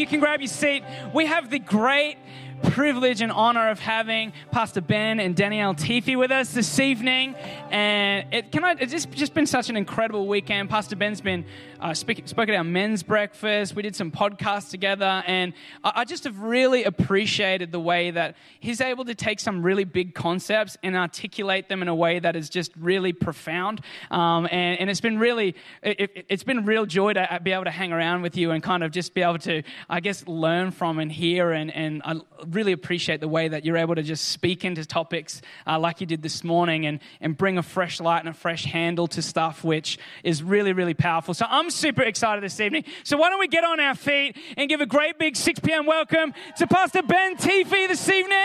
you can grab your seat. We have the great privilege and honor of having Pastor Ben and Danielle Teefy with us this evening. And it, can I, it's just, just been such an incredible weekend. Pastor Ben's been uh, speak, spoke at our men's breakfast. We did some podcasts together. And I, I just have really appreciated the way that he's able to take some really big concepts and articulate them in a way that is just really profound. Um, and, and it's been really, it, has been real joy to uh, be able to hang around with you and kind of just be able to, I guess, learn from and hear. And, and I really appreciate the way that you're able to just speak into topics uh, like you did this morning and, and bring a fresh light and a fresh handle to stuff, which is really, really powerful. So I'm super excited this evening. So why don't we get on our feet and give a great big 6 p.m. welcome to Pastor Ben Teefy this evening.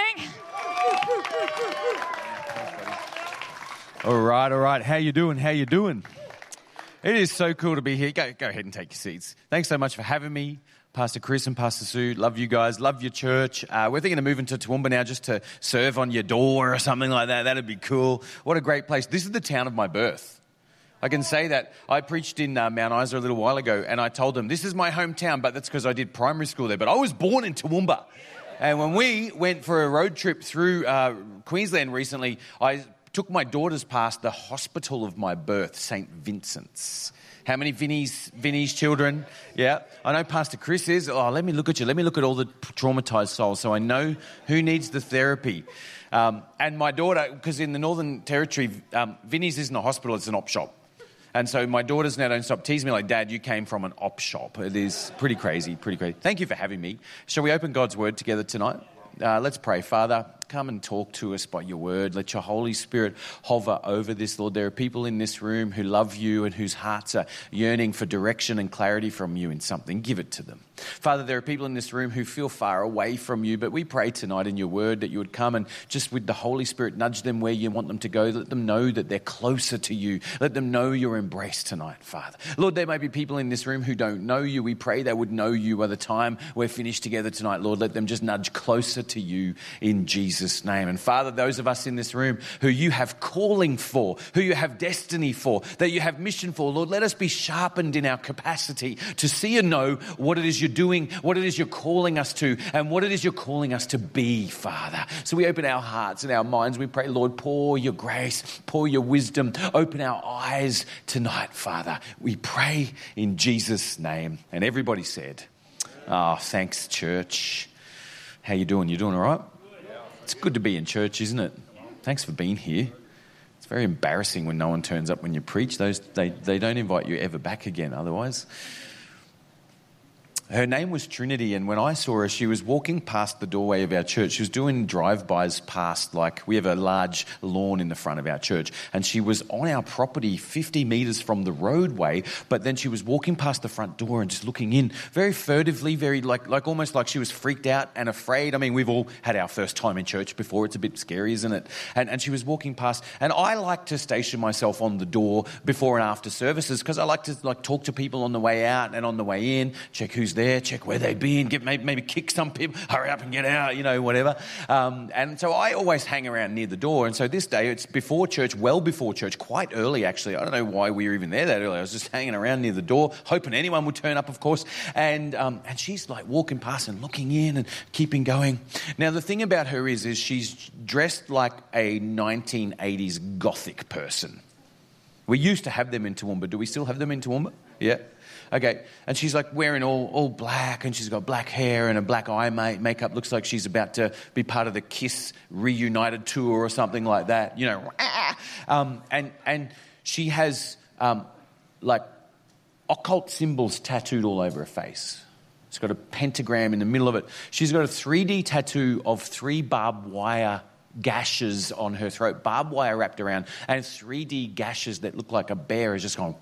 All right, all right. How you doing? How you doing? It is so cool to be here. Go, go ahead and take your seats. Thanks so much for having me. Pastor Chris and Pastor Sue, love you guys, love your church. Uh, we're thinking of moving to Toowoomba now just to serve on your door or something like that. That'd be cool. What a great place. This is the town of my birth. I can say that. I preached in uh, Mount Isa a little while ago and I told them, this is my hometown, but that's because I did primary school there. But I was born in Toowoomba. And when we went for a road trip through uh, Queensland recently, I took my daughters past the hospital of my birth, St. Vincent's. How many Vinny's, Vinny's children? Yeah. I know Pastor Chris is. Oh, let me look at you. Let me look at all the traumatized souls so I know who needs the therapy. Um, and my daughter, because in the Northern Territory, um, Vinny's isn't a hospital, it's an op shop. And so my daughters now don't stop teasing me like, Dad, you came from an op shop. It is pretty crazy, pretty crazy. Thank you for having me. Shall we open God's word together tonight? Uh, let's pray. Father, come and talk to us by your word. Let your Holy Spirit hover over this, Lord. There are people in this room who love you and whose hearts are yearning for direction and clarity from you in something. Give it to them. Father, there are people in this room who feel far away from you, but we pray tonight in your word that you would come and just with the Holy Spirit nudge them where you want them to go. Let them know that they're closer to you. Let them know your embrace tonight, Father. Lord, there may be people in this room who don't know you. We pray they would know you by the time we're finished together tonight, Lord. Let them just nudge closer to you in Jesus' name. And Father, those of us in this room who you have calling for, who you have destiny for, that you have mission for, Lord, let us be sharpened in our capacity to see and know what it is you're doing, what it is you're calling us to, and what it is you're calling us to be, Father. So we open our hearts and our minds. We pray, Lord, pour your grace, pour your wisdom, open our eyes tonight, Father. We pray in Jesus' name. And everybody said, Oh, thanks, church. How you doing? You doing all right? It's good to be in church, isn't it? Thanks for being here. It's very embarrassing when no one turns up when you preach. Those, they, they don't invite you ever back again otherwise. Her name was Trinity, and when I saw her, she was walking past the doorway of our church. She was doing drive-bys past, like, we have a large lawn in the front of our church, and she was on our property 50 metres from the roadway, but then she was walking past the front door and just looking in very furtively, very, like, like almost like she was freaked out and afraid. I mean, we've all had our first time in church before. It's a bit scary, isn't it? And, and she was walking past, and I like to station myself on the door before and after services because I like to, like, talk to people on the way out and on the way in, check who's there, check where they've been, get maybe, maybe kick some people, hurry up and get out, you know, whatever. Um, and so I always hang around near the door. And so this day, it's before church, well before church, quite early actually. I don't know why we were even there that early. I was just hanging around near the door, hoping anyone would turn up, of course. And um, and she's like walking past and looking in and keeping going. Now the thing about her is, is she's dressed like a 1980s gothic person. We used to have them in Toowoomba. Do we still have them in Toowoomba? Yeah. Okay. And she's like wearing all, all black and she's got black hair and a black eye makeup. Looks like she's about to be part of the Kiss reunited tour or something like that, you know. Um, and, and she has um, like occult symbols tattooed all over her face. It's got a pentagram in the middle of it. She's got a 3D tattoo of three barbed wire gashes on her throat, barbed wire wrapped around, and 3D gashes that look like a bear is just going,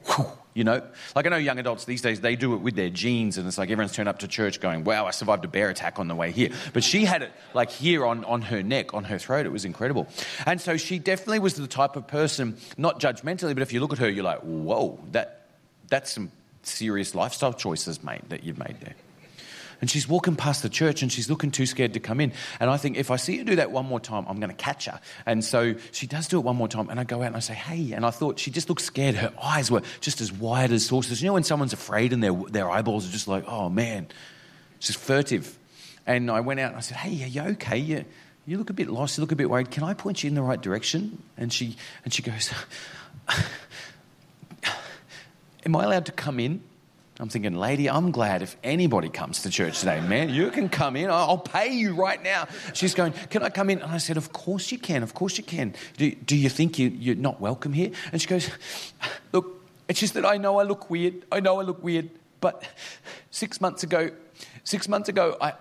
you know? Like I know young adults these days, they do it with their jeans, and it's like everyone's turned up to church going, wow, I survived a bear attack on the way here. But she had it like here on, on her neck, on her throat. It was incredible. And so she definitely was the type of person, not judgmentally, but if you look at her, you're like, whoa, that, that's some serious lifestyle choices, mate, that you've made there. And she's walking past the church and she's looking too scared to come in. And I think if I see her do that one more time, I'm going to catch her. And so she does do it one more time. And I go out and I say, hey. And I thought she just looked scared. Her eyes were just as wide as saucers. You know when someone's afraid and their, their eyeballs are just like, oh man. She's furtive. And I went out and I said, Hey, are you okay? You, you look a bit lost. You look a bit worried. Can I point you in the right direction? And she, and she goes, Am I allowed to come in? I'm thinking, lady, I'm glad if anybody comes to church today, man. You can come in. I'll pay you right now. She's going, Can I come in? And I said, Of course you can. Of course you can. Do, do you think you, you're not welcome here? And she goes, Look, it's just that I know I look weird. I know I look weird. But six months ago, six months ago, I,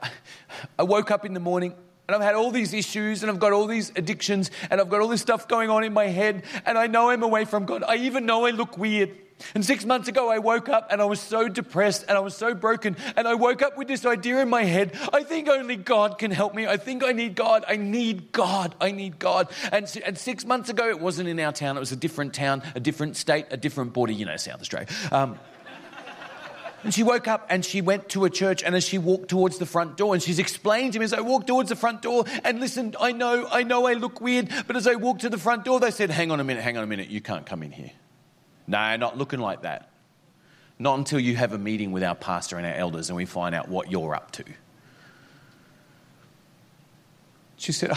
I woke up in the morning and I've had all these issues and I've got all these addictions and I've got all this stuff going on in my head and I know I'm away from God. I even know I look weird. And six months ago, I woke up and I was so depressed and I was so broken. And I woke up with this idea in my head I think only God can help me. I think I need God. I need God. I need God. And, and six months ago, it wasn't in our town, it was a different town, a different state, a different border, you know, South Australia. Um, and she woke up and she went to a church. And as she walked towards the front door, and she's explained to me as I walked towards the front door, and listen, I know, I know I look weird, but as I walked to the front door, they said, Hang on a minute, hang on a minute, you can't come in here. No, not looking like that. Not until you have a meeting with our pastor and our elders and we find out what you're up to. She said,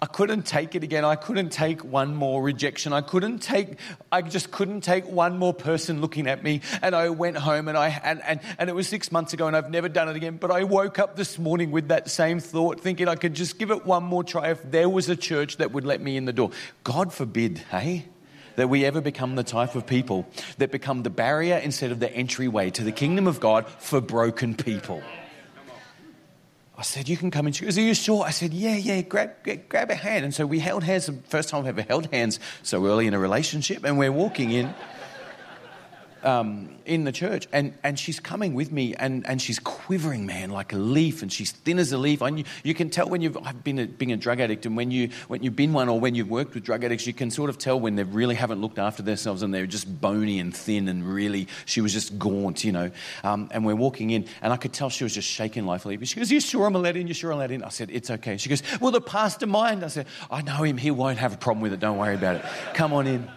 I couldn't take it again. I couldn't take one more rejection. I couldn't take, I just couldn't take one more person looking at me. And I went home and I, and, and, and it was six months ago and I've never done it again. But I woke up this morning with that same thought, thinking I could just give it one more try if there was a church that would let me in the door. God forbid, hey? That we ever become the type of people that become the barrier instead of the entryway to the kingdom of God for broken people. I said, You can come in. She goes, Are you sure? I said, Yeah, yeah, grab, grab a hand. And so we held hands, the first time I've ever held hands so early in a relationship, and we're walking in um, in the church, and, and she's coming with me, and, and she's quivering, man, like a leaf, and she's thin as a leaf. And you, you can tell when you've I've been a, being a drug addict, and when, you, when you've been one or when you've worked with drug addicts, you can sort of tell when they really haven't looked after themselves and they're just bony and thin, and really, she was just gaunt, you know. Um, and we're walking in, and I could tell she was just shaking like a leaf. She goes, You sure I'm allowed in? You sure I'm allowed in? I said, It's okay. She goes, Well, the pastor mind. I said, I know him. He won't have a problem with it. Don't worry about it. Come on in.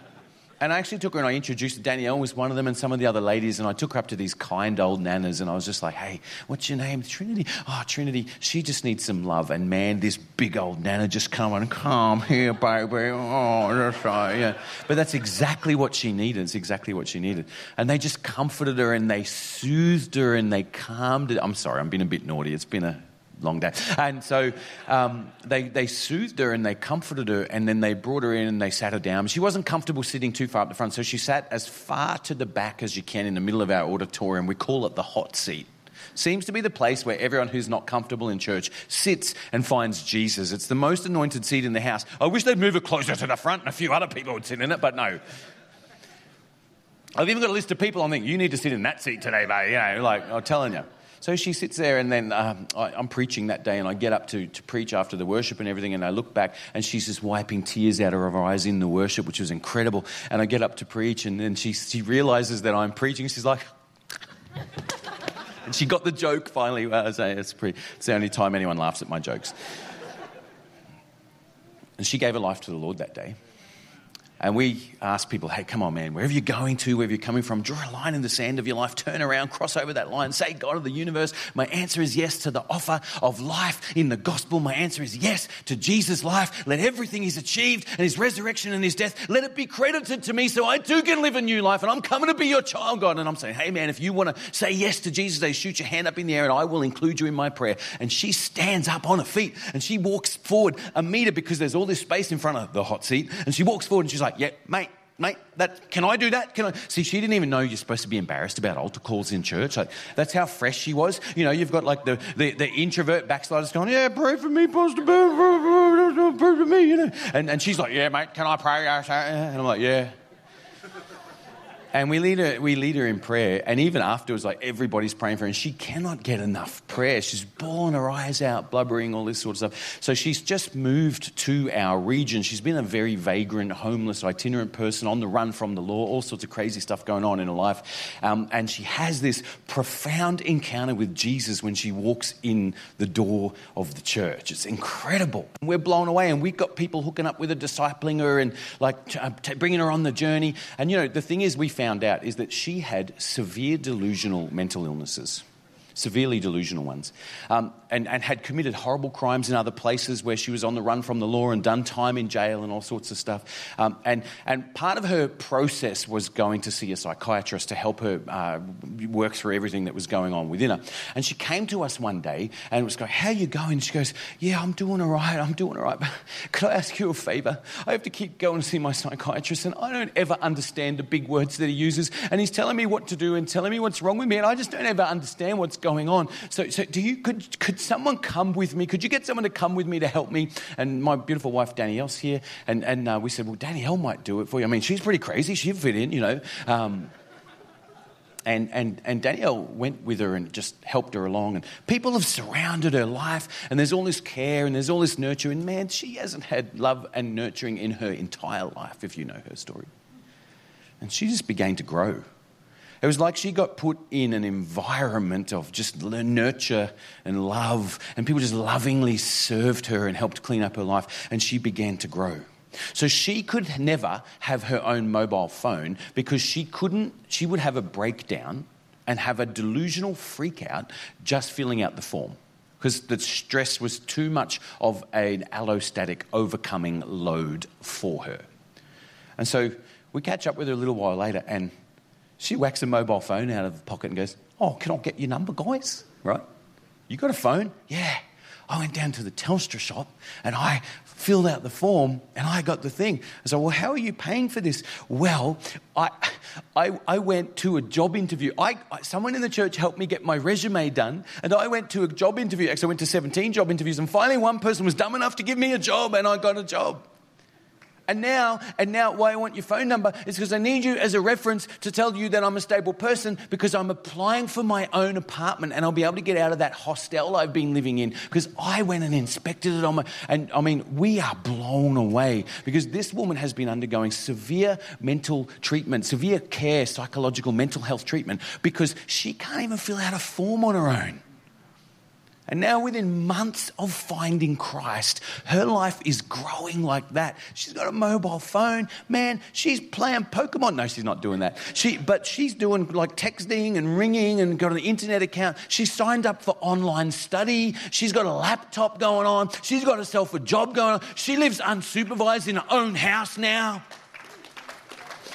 And I actually took her and I introduced Danielle was one of them and some of the other ladies. And I took her up to these kind old nanas and I was just like, hey, what's your name? Trinity. Oh, Trinity, she just needs some love. And man, this big old nana just come and come here, baby. Oh, that's right. Yeah. But that's exactly what she needed. It's exactly what she needed. And they just comforted her and they soothed her and they calmed her. I'm sorry, I'm being a bit naughty. It's been a long day. And so um, they, they soothed her and they comforted her, and then they brought her in and they sat her down. She wasn't comfortable sitting too far up the front, so she sat as far to the back as you can in the middle of our auditorium. We call it the hot seat. Seems to be the place where everyone who's not comfortable in church sits and finds Jesus. It's the most anointed seat in the house. I wish they'd move it closer to the front and a few other people would sit in it, but no. I've even got a list of people I think you need to sit in that seat today, mate. You know, like I'm telling you. So she sits there, and then um, I, am preaching that day, and I get up to, to preach after the worship and everything, and I look back, and she's just wiping tears out of her eyes in the worship, which was incredible. And I get up to preach, and then she, she realizes that I'm preaching. She's like, and she got the joke finally. Well, it's, pretty, it's the only time anyone laughs at my jokes. And she gave her life to the Lord that day. And we ask people, hey, come on, man, wherever you're going to, wherever you're coming from, draw a line in the sand of your life, turn around, cross over that line, say, God of the universe, my answer is yes to the offer of life in the gospel. My answer is yes to Jesus' life. Let everything he's achieved and his resurrection and his death, let it be credited to me so I too can live a new life. And I'm coming to be your child, God. And I'm saying, hey, man, if you want to say yes to Jesus, they shoot your hand up in the air and I will include you in my prayer. And she stands up on her feet and she walks forward a meter because there's all this space in front of the hot seat. And she walks forward and she's like, like, yeah, mate, mate, that, can I do that? Can I? See, she didn't even know you're supposed to be embarrassed about altar calls in church. Like, that's how fresh she was. You know, you've got like the, the, the introvert backsliders going, yeah, pray for me, Pastor Ben, pray for me, you know. And, and she's like, yeah, mate, can I pray? And I'm like, yeah. And we lead her, we lead her in prayer. And even afterwards, like everybody's praying for her, and she cannot get enough prayer. She's bawling her eyes out, blubbering, all this sort of stuff. So she's just moved to our region. She's been a very vagrant, homeless, itinerant person on the run from the law, all sorts of crazy stuff going on in her life. Um, and she has this profound encounter with Jesus when she walks in the door of the church. It's incredible. We're blown away, and we've got people hooking up with her, discipling her, and like t- uh, t- bringing her on the journey. And you know, the thing is, we found found out is that she had severe delusional mental illnesses. Severely delusional ones, um, and, and had committed horrible crimes in other places where she was on the run from the law and done time in jail and all sorts of stuff. Um, and, and part of her process was going to see a psychiatrist to help her uh, work through everything that was going on within her. And she came to us one day and was going, How you going? She goes, Yeah, I'm doing all right. I'm doing all right. But could I ask you a favor? I have to keep going to see my psychiatrist, and I don't ever understand the big words that he uses. And he's telling me what to do and telling me what's wrong with me, and I just don't ever understand what's going on. So, so do you, could, could someone come with me? Could you get someone to come with me to help me? And my beautiful wife, Danielle's here. And, and uh, we said, well, Danielle might do it for you. I mean, she's pretty crazy. She'd fit in, you know. Um, and, and, and Danielle went with her and just helped her along. And people have surrounded her life, and there's all this care and there's all this nurture. And man, she hasn't had love and nurturing in her entire life, if you know her story. And she just began to grow. It was like she got put in an environment of just nurture and love, and people just lovingly served her and helped clean up her life, and she began to grow. So she could never have her own mobile phone because she couldn't, she would have a breakdown and have a delusional freak out just filling out the form because the stress was too much of an allostatic overcoming load for her. And so we catch up with her a little while later, and she whacks a mobile phone out of the pocket and goes, Oh, can I get your number, guys? Right? You got a phone? Yeah. I went down to the Telstra shop and I filled out the form and I got the thing. I said, Well, how are you paying for this? Well, I, I, I went to a job interview. I, someone in the church helped me get my resume done, and I went to a job interview. Actually, I went to 17 job interviews, and finally, one person was dumb enough to give me a job, and I got a job. And now, and now, why I want your phone number is because I need you as a reference to tell you that I'm a stable person because I'm applying for my own apartment and I'll be able to get out of that hostel I've been living in because I went and inspected it on my. And I mean, we are blown away because this woman has been undergoing severe mental treatment, severe care, psychological mental health treatment because she can't even fill out a form on her own. And now, within months of finding Christ, her life is growing like that. She's got a mobile phone. Man, she's playing Pokemon. No, she's not doing that. She, but she's doing like texting and ringing and got an internet account. She signed up for online study. She's got a laptop going on. She's got herself a job going on. She lives unsupervised in her own house now.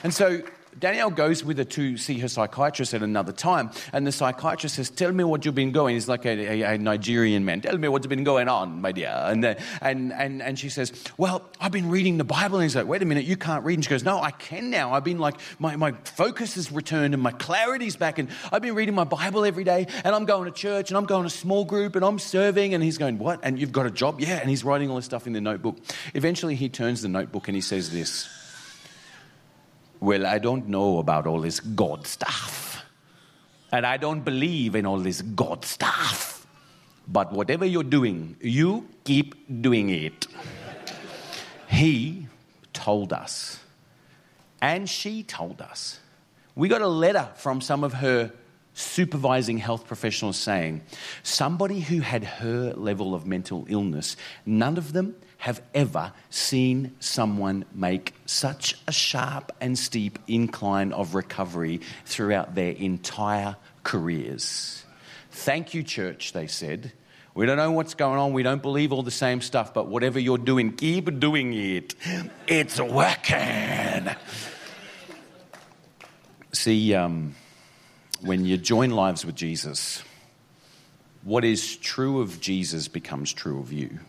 And so Danielle goes with her to see her psychiatrist at another time, and the psychiatrist says, "Tell me what you've been going." He's like a, a, a Nigerian man. Tell me what's been going on, my dear. And, uh, and and and she says, "Well, I've been reading the Bible." And he's like, "Wait a minute, you can't read." And she goes, "No, I can now. I've been like my my focus has returned and my clarity's back, and I've been reading my Bible every day, and I'm going to church, and I'm going to small group, and I'm serving." And he's going, "What? And you've got a job? Yeah." And he's writing all this stuff in the notebook. Eventually, he turns the notebook and he says this. Well, I don't know about all this God stuff. And I don't believe in all this God stuff. But whatever you're doing, you keep doing it. he told us, and she told us. We got a letter from some of her supervising health professionals saying somebody who had her level of mental illness, none of them have ever seen someone make such a sharp and steep incline of recovery throughout their entire careers. Thank you, church, they said. We don't know what's going on. We don't believe all the same stuff, but whatever you're doing, keep doing it. It's working. See, um, when you join lives with Jesus, what is true of Jesus becomes true of you.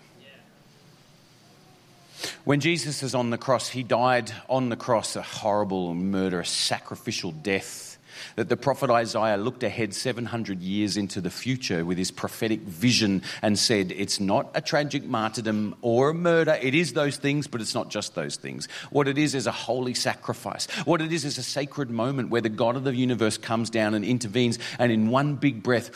When Jesus is on the cross, he died on the cross a horrible, murderous, sacrificial death that the prophet Isaiah looked ahead 700 years into the future with his prophetic vision and said, It's not a tragic martyrdom or a murder. It is those things, but it's not just those things. What it is is a holy sacrifice. What it is is a sacred moment where the God of the universe comes down and intervenes and in one big breath,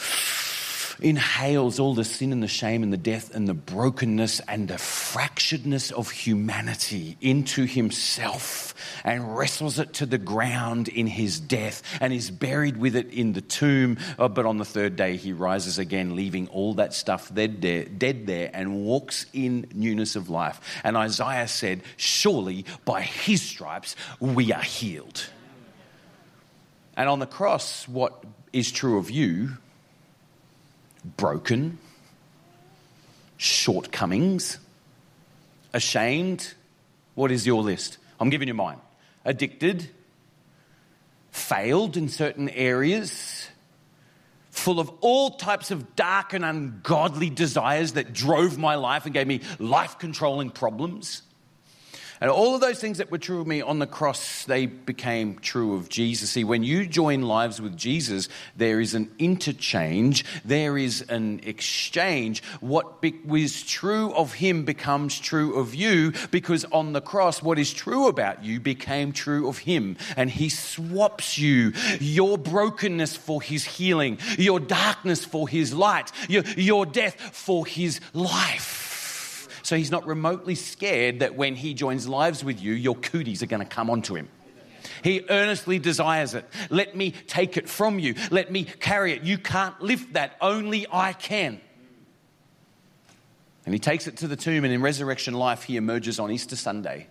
inhales all the sin and the shame and the death and the brokenness and the fracturedness of humanity into himself and wrestles it to the ground in his death and is buried with it in the tomb. Oh, but on the third day, he rises again, leaving all that stuff dead there, dead there and walks in newness of life. And Isaiah said, Surely by his stripes we are healed. And on the cross, what is true of you broken, shortcomings, ashamed. What is your list? I'm giving you mine. Addicted, failed in certain areas, full of all types of dark and ungodly desires that drove my life and gave me life controlling problems. And all of those things that were true of me on the cross, they became true of Jesus. See, when you join lives with Jesus, there is an interchange, there is an exchange. What be- was true of him becomes true of you because on the cross, what is true about you became true of him. And he swaps you, your brokenness for his healing, your darkness for his light, your, your death for his life. So he's not remotely scared that when he joins lives with you, your cooties are going to come onto him. He earnestly desires it. Let me take it from you. Let me carry it. You can't lift that. Only I can. And he takes it to the tomb, and in resurrection life, he emerges on Easter Sunday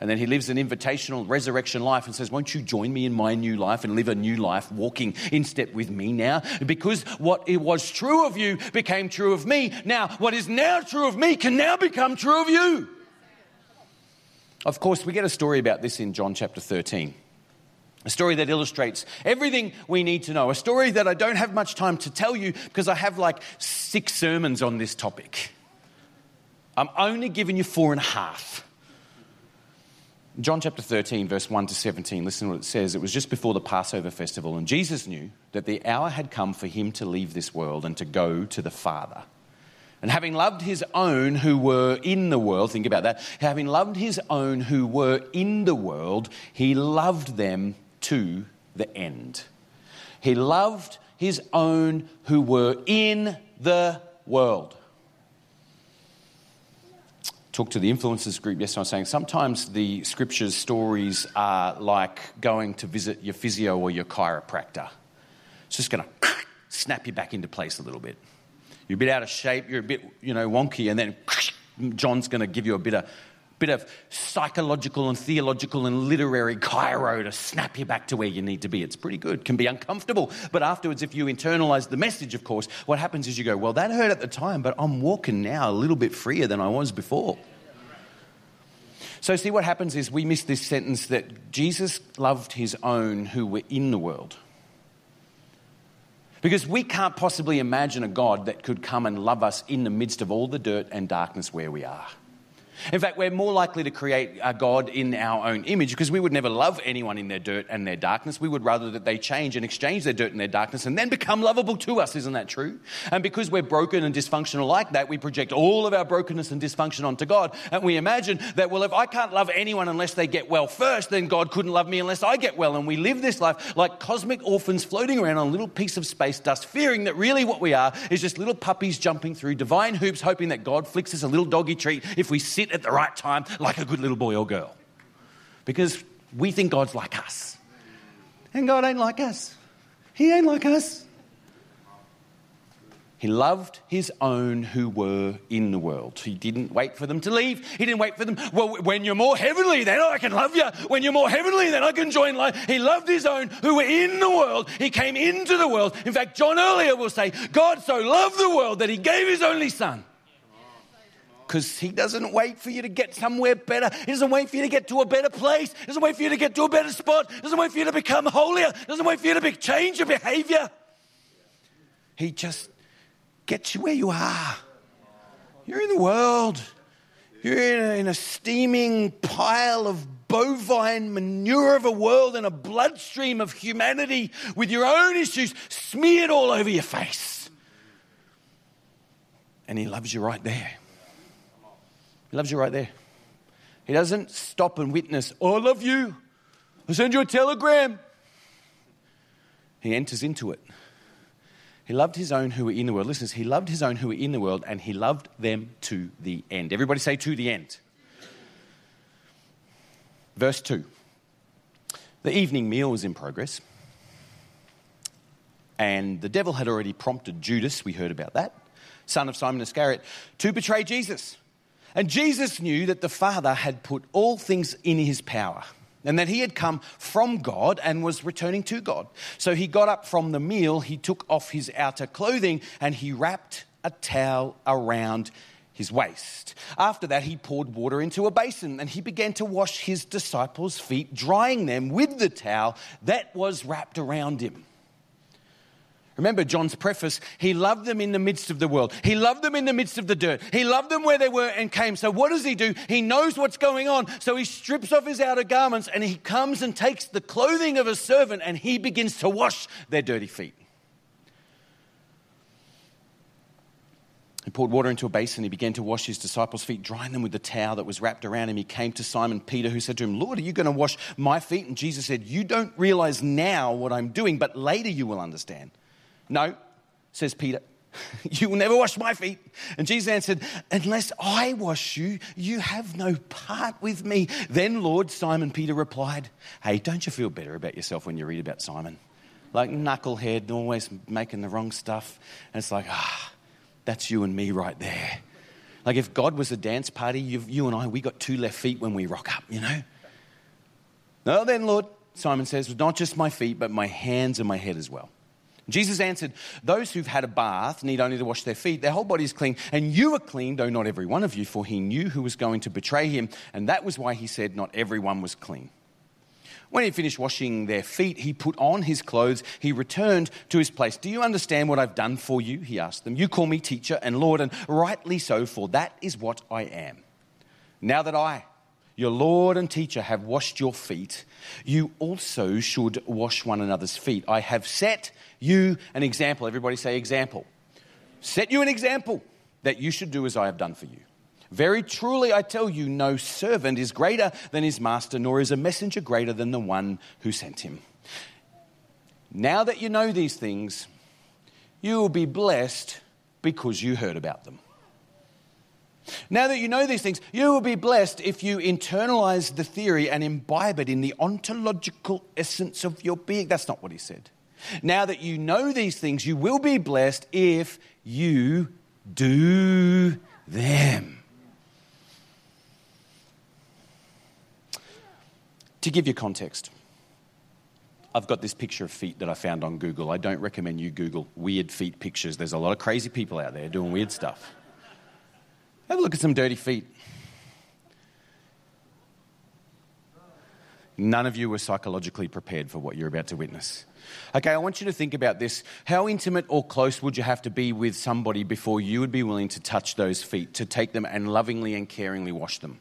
and then he lives an invitational resurrection life and says, Won't you join me in my new life and live a new life, walking in step with me now? Because what it was true of you became true of me. Now, what is now true of me can now become true of you. Of course, we get a story about this in John chapter 13. A story that illustrates everything we need to know. A story that I don't have much time to tell you because I have like six sermons on this topic. I'm only giving you four and a half. John chapter 13, verse 1 to 17, listen to what it says. It was just before the Passover festival, and Jesus knew that the hour had come for him to leave this world and to go to the Father. And having loved his own who were in the world, think about that, having loved his own who were in the world, he loved them to the end. He loved his own who were in the world talked to the influencers group yesterday. I was saying sometimes the scriptures stories are like going to visit your physio or your chiropractor. It's just going to snap you back into place a little bit. You're a bit out of shape, you're a bit, you know, wonky, and then John's going to give you a bit of bit of psychological and theological and literary chiro to snap you back to where you need to be. It's pretty good. Can be uncomfortable. But afterwards, if you internalize the message, of course, what happens is you go, well, that hurt at the time, but I'm walking now a little bit freer than I was before. So, see, what happens is we miss this sentence that Jesus loved his own who were in the world. Because we can't possibly imagine a God that could come and love us in the midst of all the dirt and darkness where we are. In fact, we're more likely to create a God in our own image because we would never love anyone in their dirt and their darkness. We would rather that they change and exchange their dirt and their darkness and then become lovable to us. Isn't that true? And because we're broken and dysfunctional like that, we project all of our brokenness and dysfunction onto God. And we imagine that, well, if I can't love anyone unless they get well first, then God couldn't love me unless I get well. And we live this life like cosmic orphans floating around on a little piece of space dust, fearing that really what we are is just little puppies jumping through divine hoops, hoping that God flicks us a little doggy treat if we sit at the right time like a good little boy or girl. Because we think God's like us. And God ain't like us. He ain't like us. He loved his own who were in the world. He didn't wait for them to leave. He didn't wait for them. Well, when you're more heavenly, then I can love you. When you're more heavenly, then I can join life. He loved his own who were in the world. He came into the world. In fact, John earlier will say, God so loved the world that he gave his only son because He doesn't wait for you to get somewhere better. He doesn't wait for you to get to a better place. He doesn't wait for you to get to a better spot. He doesn't wait for you to become holier. He doesn't wait for you to be, change your behavior. He just gets you where you are. You're in the world. You're in a, in a steaming pile of bovine manure of a world and a bloodstream of humanity with your own issues smeared all over your face. And He loves you right there. He loves you right there. He doesn't stop and witness, oh, I love you. I'll send you a telegram. He enters into it. He loved his own who were in the world. Listen, he loved his own who were in the world and he loved them to the end. Everybody say to the end. Verse 2. The evening meal was in progress. And the devil had already prompted Judas, we heard about that, son of Simon Iscariot, to betray Jesus. And Jesus knew that the Father had put all things in his power. and that he had come from God and was returning to God. So he got up from the meal, he took off his outer clothing, and he wrapped a towel around his waist. After that, he poured water into a basin and he began to wash his disciples' feet, drying them with the towel that was wrapped around him. Remember John's preface, he loved them in the midst of the world. He loved them in the midst of the dirt. He loved them where they were and came. So what does he do? He knows what's going on. So he strips off his outer garments and he comes and takes the clothing of a servant and he begins to wash their dirty feet. He poured water into a basin. He began to wash his disciples' feet, drying them with the towel that was wrapped around him. He came to Simon Peter, who said to him, Lord, are you going to wash my feet? And Jesus said, You don't realize now what I'm doing, but later you will understand. No, says Peter. You will never wash my feet. And Jesus answered, Unless I wash you, you have no part with me. Then, Lord, Simon Peter replied, Hey, don't you feel better about yourself when you read about Simon? Like knucklehead, always making the wrong stuff. And it's like, ah, that's you and me right there. Like if God was a dance party, you and I, we got two left feet when we rock up, you know? No, then, Lord, Simon says, not just my feet, but my hands and my head as well. Jesus answered, Those who've had a bath need only to wash their feet. Their whole body is clean. And you are clean, though not every one of you, for he knew who was going to betray him. And that was why he said, Not everyone was clean. When he finished washing their feet, he put on his clothes. He returned to his place. Do you understand what I've done for you? He asked them. You call me teacher and Lord, and rightly so, for that is what I am. Now that I, your Lord and teacher, have washed your feet, you also should wash one another's feet. I have set you an example. Everybody say example. Set you an example that you should do as I have done for you. Very truly, I tell you, no servant is greater than his master, nor is a messenger greater than the one who sent him. Now that you know these things, you will be blessed because you heard about them. Now that you know these things, you will be blessed if you internalize the theory and imbibe it in the ontological essence of your being. That's not what he said. Now that you know these things, you will be blessed if you do them. To give you context, I've got this picture of feet that I found on Google. I don't recommend you Google weird feet pictures. There's a lot of crazy people out there doing weird stuff. Have a look at some dirty feet. None of you were psychologically prepared for what you're about to witness. Okay, I want you to think about this. How intimate or close would you have to be with somebody before you would be willing to touch those feet, to take them and lovingly and caringly wash them?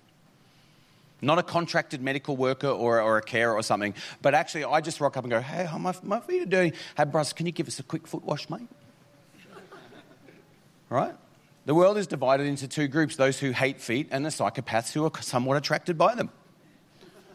Not a contracted medical worker or, or a carer or something, but actually, I just rock up and go, Hey, my, my feet are dirty. Hey, Bruce, can you give us a quick foot wash, mate? right? The world is divided into two groups those who hate feet and the psychopaths who are somewhat attracted by them.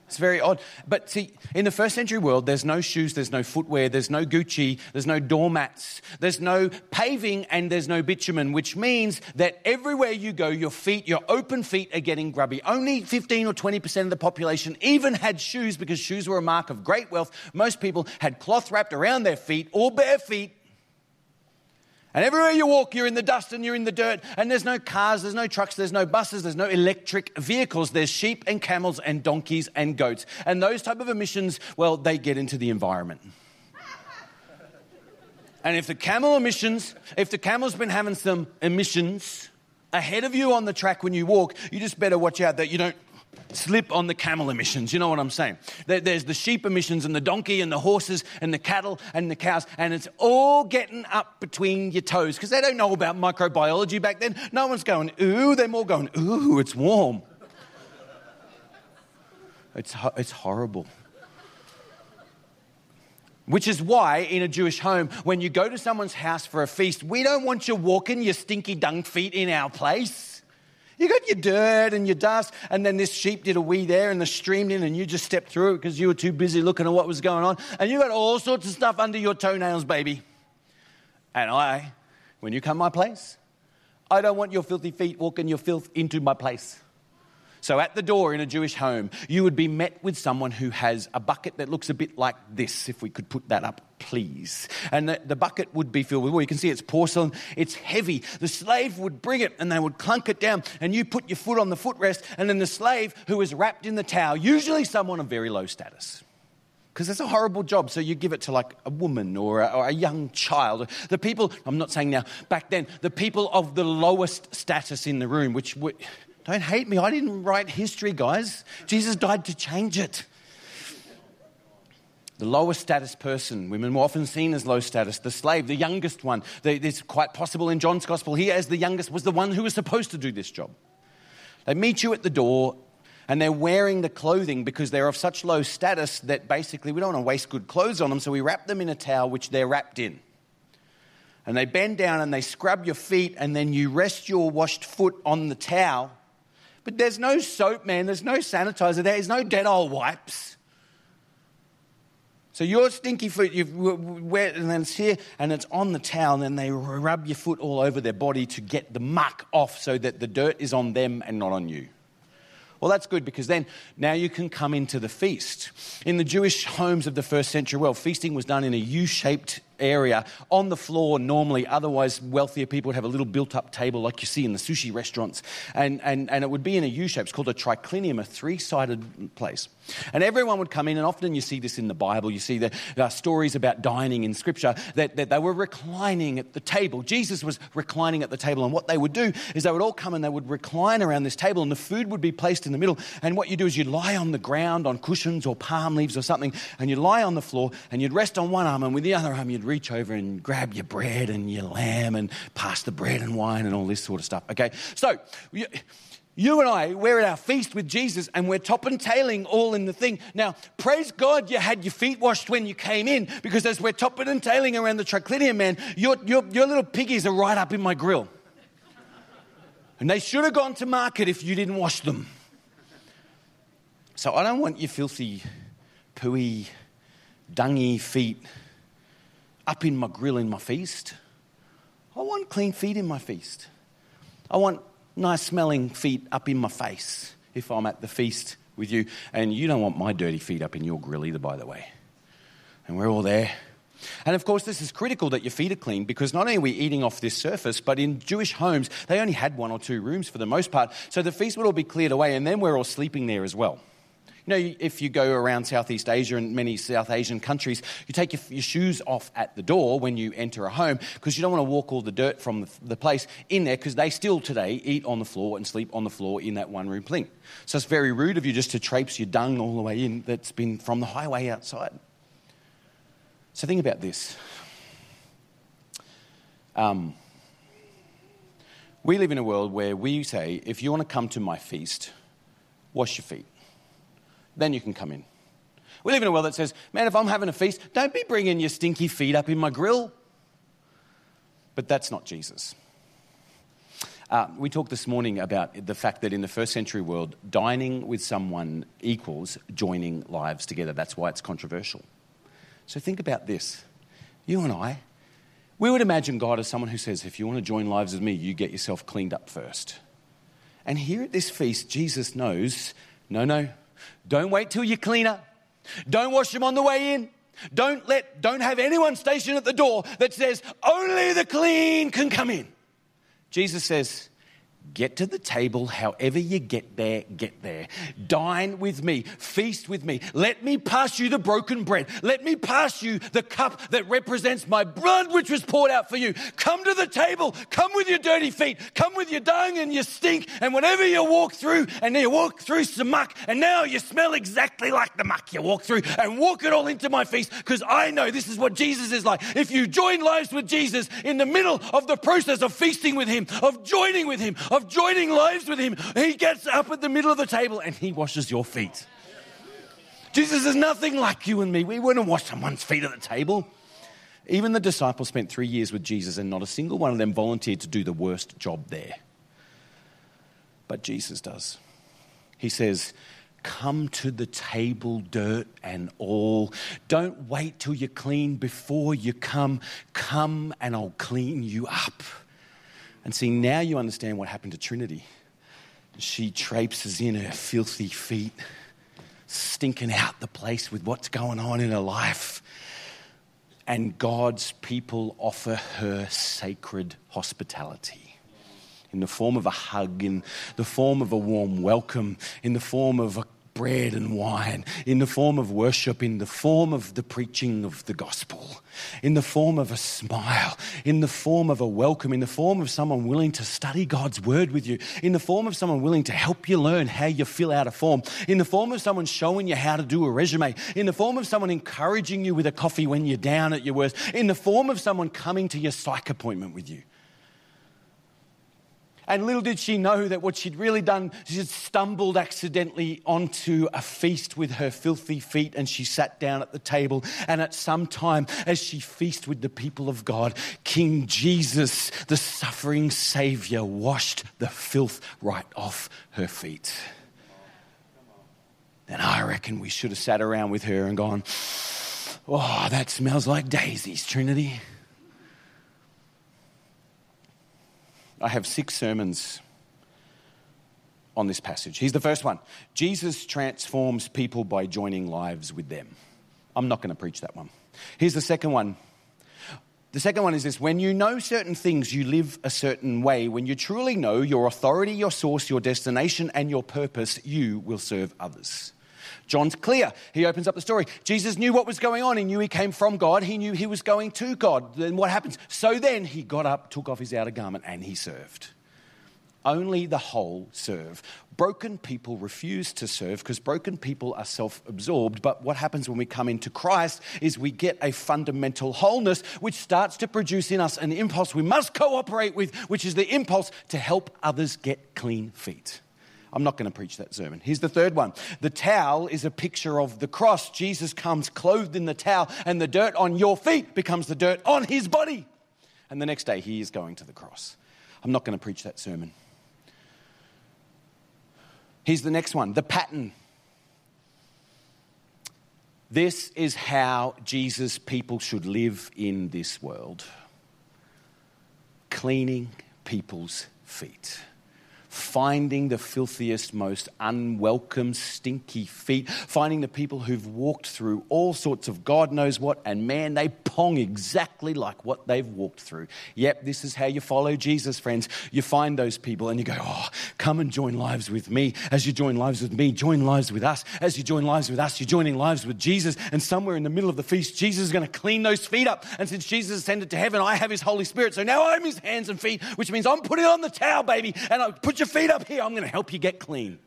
It's very odd. But see, in the first century world, there's no shoes, there's no footwear, there's no Gucci, there's no doormats, there's no paving, and there's no bitumen, which means that everywhere you go, your feet, your open feet are getting grubby. Only 15 or 20% of the population even had shoes because shoes were a mark of great wealth. Most people had cloth wrapped around their feet or bare feet and everywhere you walk, you're in the dust and you're in the dirt, and there's no cars, there's no trucks, there's no buses, there's no electric vehicles. There's sheep and camels and donkeys and goats. And those type of emissions, well, they get into the environment. And if the camel emissions, if the camel's been having some emissions ahead of you on the track when you walk, you just better watch out that you don't slip on the camel emissions. You know what I'm saying? There's the sheep emissions and the donkey and the horses and the cattle and the cows, and it's all getting up between your toes because they don't know about microbiology back then. No one's going, ooh, they're more going, ooh, it's warm. It's, it's horrible. Which is why, in a Jewish home, when you go to someone's house for a feast, we don't want you walking your stinky dung feet in our place. You got your dirt and your dust, and then this sheep did a wee there and the stream in, and you just stepped through it because you were too busy looking at what was going on. And you got all sorts of stuff under your toenails, baby. And I, when you come my place, I don't want your filthy feet walking your filth into my place. So, at the door in a Jewish home, you would be met with someone who has a bucket that looks a bit like this, if we could put that up, please. And the, the bucket would be filled with well, You can see it's porcelain, it's heavy. The slave would bring it and they would clunk it down, and you put your foot on the footrest, and then the slave who is wrapped in the towel, usually someone of very low status, because it's a horrible job. So you give it to like a woman or a, or a, young child. The people, I'm not saying now, back then, the people of the lowest status in the room, which would, don't hate me. I didn't write history, guys. Jesus died to change it. The lowest status person, women were often seen as low status. The slave, the youngest one, it's quite possible in John's gospel, he as the youngest was the one who was supposed to do this job. They meet you at the door and they're wearing the clothing because they're of such low status that basically we don't want to waste good clothes on them, so we wrap them in a towel which they're wrapped in and they bend down and they scrub your feet, and then you rest your washed foot on the towel, but there's no soap, man. There's no sanitizer. There's no Dettol wipes. So your stinky foot, you've wet, and then it's here, and it's on the towel, and they rub your foot all over their body to get the muck off so that the dirt is on them and not on you. Well, that's good because then now you can come into the feast. In the Jewish homes of the first century world, feasting was done in a U shaped area on the floor normally. Otherwise, wealthier people would have a little built up table like you see in the sushi restaurants. And, and, and it would be in a U shape. It's called a triclinium, a three sided place. And everyone would come in, and often you see this in the Bible. You see the uh, stories about dining in Scripture that, that they were reclining at the table. Jesus was reclining at the table. And what they would do is they would all come and they would recline around this table, and the food would be placed in the middle. And what you do is you'd lie on the ground on cushions or palm leaves or something, and you'd lie on the floor, and you'd rest on one arm, and with the other arm, you'd reach over and grab your bread and your lamb and pass the bread and wine and all this sort of stuff. Okay? So, you, and I, we're at our feast with Jesus and we're top and tailing all in the thing. Now, praise God you had your feet washed when you came in because as we're topping and tailing around the triclinium, man, your, your, your little piggies are right up in my grill. And they should have gone to market if you didn't wash them. So I don't want your filthy, pooey, dungy feet up in my grill in my feast. I want clean feet in my feast. I want nice smelling feet up in my face if I'm at the feast with you. And you don't want my dirty feet up in your grill either, by the way. And we're all there. And of course, this is critical that your feet are clean because not only are we eating off this surface, but in Jewish homes, they only had one or two rooms for the most part. So the feast would all be cleared away, and then we're all sleeping there as well. You know, if you go around Southeast Asia and many South Asian countries, you take your, your shoes off at the door when you enter a home because you don't want to walk all the dirt from the, the place in there because they still today eat on the floor and sleep on the floor in that one room thing. So it's very rude of you just to traipse your dung all the way in that's been from the highway outside. So think about this. Um, we live in a world where we say, if you want to come to my feast, wash your feet then you can come in. We live in a world that says, man, if I'm having a feast, don't be bringing your stinky feet up in my grill. But that's not Jesus. Uh, we talked this morning about the fact that in the first century world, dining with someone equals joining lives together. That's why it's controversial. So think about this. You and I, we would imagine God as someone who says, if you want to join lives with me, you get yourself cleaned up first. And here at this feast, Jesus knows no, no, don't wait till you clean up. Don't wash them on the way in. Don't let, don't have anyone stationed at the door that says, only the clean can come in. Jesus says, Get to the table, however you get there, get there. Dine with me, feast with me. Let me pass you the broken bread. Let me pass you the cup that represents my blood, which was poured out for you. Come to the table, come with your dirty feet, come with your dung and your stink, and whatever you walk through, and you walk through some muck, and now you smell exactly like the muck you walk through, and walk it all into my feast, because I know this is what Jesus is like. If you join lives with Jesus in the middle of the process of feasting with Him, of joining with Him, of joining lives with him, he gets up at the middle of the table and he washes your feet. Jesus is nothing like you and me. We wouldn't wash someone's feet at the table. Even the disciples spent three years with Jesus, and not a single one of them volunteered to do the worst job there. But Jesus does. He says, Come to the table, dirt and all. Don't wait till you're clean before you come. Come and I'll clean you up. And see, now you understand what happened to Trinity. She traipses in her filthy feet, stinking out the place with what's going on in her life. And God's people offer her sacred hospitality in the form of a hug, in the form of a warm welcome, in the form of a bread and wine, in the form of worship, in the form of the preaching of the gospel, in the form of a smile, in the form of a welcome, in the form of someone willing to study God's word with you, in the form of someone willing to help you learn how you fill out a form, in the form of someone showing you how to do a resume, in the form of someone encouraging you with a coffee when you're down at your worst, in the form of someone coming to your psych appointment with you. And little did she know that what she'd really done, she had stumbled accidentally onto a feast with her filthy feet and she sat down at the table. And at some time, as she feasted with the people of God, King Jesus, the suffering Savior, washed the filth right off her feet. And I reckon we should have sat around with her and gone, Oh, that smells like daisies, Trinity. I have six sermons on this passage. Here's the first one Jesus transforms people by joining lives with them. I'm not going to preach that one. Here's the second one. The second one is this when you know certain things, you live a certain way. When you truly know your authority, your source, your destination, and your purpose, you will serve others. John's clear. He opens up the story. Jesus knew what was going on. He knew he came from God. He knew he was going to God. Then what happens? So then he got up, took off his outer garment, and he served. Only the whole serve. Broken people refuse to serve because broken people are self absorbed. But what happens when we come into Christ is we get a fundamental wholeness which starts to produce in us an impulse we must cooperate with, which is the impulse to help others get clean feet. I'm not going to preach that sermon. Here's the third one. The towel is a picture of the cross. Jesus comes clothed in the towel, and the dirt on your feet becomes the dirt on his body. And the next day, he is going to the cross. I'm not going to preach that sermon. Here's the next one the pattern. This is how Jesus' people should live in this world cleaning people's feet finding the filthiest, most unwelcome, stinky feet, finding the people who've walked through all sorts of God knows what, and man, they pong exactly like what they've walked through. Yep, this is how you follow Jesus, friends. You find those people and you go, oh, come and join lives with me. As you join lives with me, join lives with us. As you join lives with us, you're joining lives with Jesus. And somewhere in the middle of the feast, Jesus is going to clean those feet up. And since Jesus ascended to heaven, I have his Holy Spirit. So now I'm his hands and feet, which means I'm putting on the towel, baby, and I put your feet up here. I'm going to help you get clean.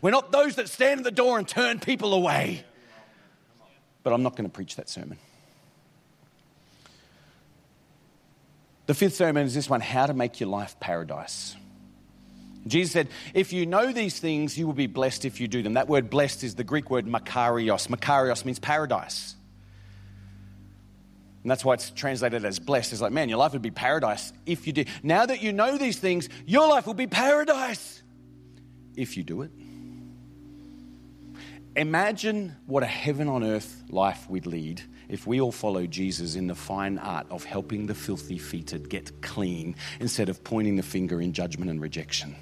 We're not those that stand at the door and turn people away. But I'm not going to preach that sermon. The fifth sermon is this one how to make your life paradise. Jesus said, If you know these things, you will be blessed if you do them. That word blessed is the Greek word makarios. Makarios means paradise. And that's why it's translated as blessed. It's like, man, your life would be paradise if you did. Now that you know these things, your life will be paradise if you do it. Imagine what a heaven on earth life we'd lead if we all follow Jesus in the fine art of helping the filthy feeted get clean instead of pointing the finger in judgment and rejection.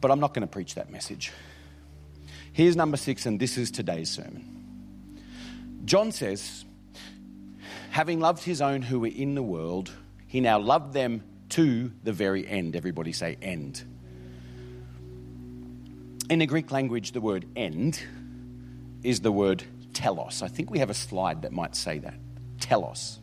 But I'm not going to preach that message. Here's number six, and this is today's sermon. John says, having loved his own who were in the world, he now loved them to the very end. Everybody say end. In the Greek language, the word end is the word telos. I think we have a slide that might say that. Telos.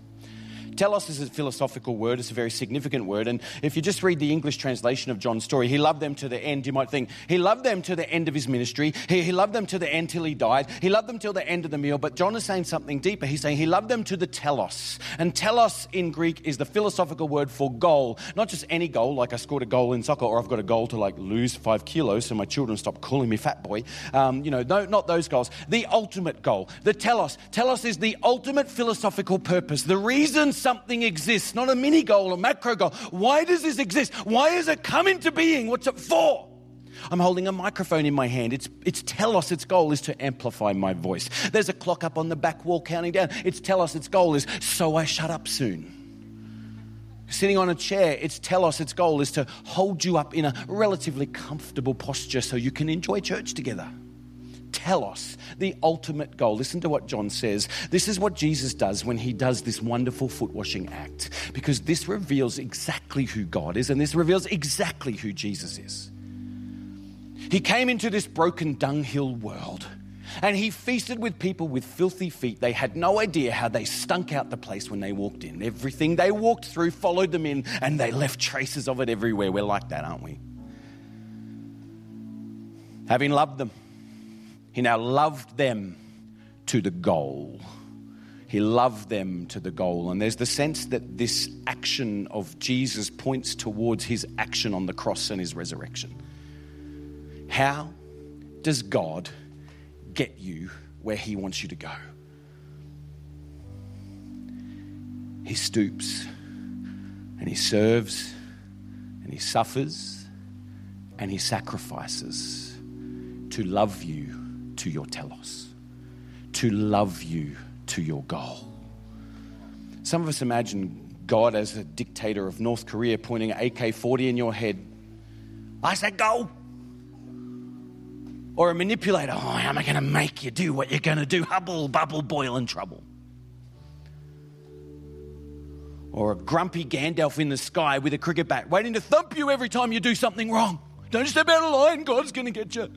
Telos is a philosophical word, it's a very significant word. And if you just read the English translation of John's story, he loved them to the end. You might think, he loved them to the end of his ministry. He, he loved them to the end till he died. He loved them till the end of the meal. But John is saying something deeper. He's saying he loved them to the telos. And telos in Greek is the philosophical word for goal. Not just any goal, like I scored a goal in soccer or I've got a goal to like lose five kilos so my children stop calling me fat boy. Um, you know, no, not those goals. The ultimate goal, the telos. Telos is the ultimate philosophical purpose. The reason something exists, not a mini goal, a macro goal. Why does this exist? Why is it come into being? What's it for? I'm holding a microphone in my hand. It's, it's telos, its goal is to amplify my voice. There's a clock up on the back wall counting down. It's telos, its goal is so I shut up soon. Sitting on a chair, its telos, its goal is to hold you up in a relatively comfortable posture so you can enjoy church together. Telos, the ultimate goal. Listen to what John says. This is what Jesus does when he does this wonderful foot washing act, because this reveals exactly who God is and this reveals exactly who Jesus is. He came into this broken dunghill world and he feasted with people with filthy feet. They had no idea how they stunk out the place when they walked in. Everything they walked through followed them in, and they left traces of it everywhere. We're like that, aren't we? Having loved them, he now loved them to the goal. He loved them to the goal. And there's the sense that this action of Jesus points towards his action on the cross and his resurrection. How does God get you where He wants you to go. He stoops and He serves and He suffers and He sacrifices to love you to your telos, to love you to your goal. Some of us imagine God as a dictator of North Korea pointing an AK 40 in your head. I said, go or a manipulator. Oh, am I going to make you do what you're going to do? Hubble, bubble, boil, and trouble. Or a grumpy Gandalf in the sky with a cricket bat waiting to thump you every time you do something wrong. Don't step out of line, God's going to get you.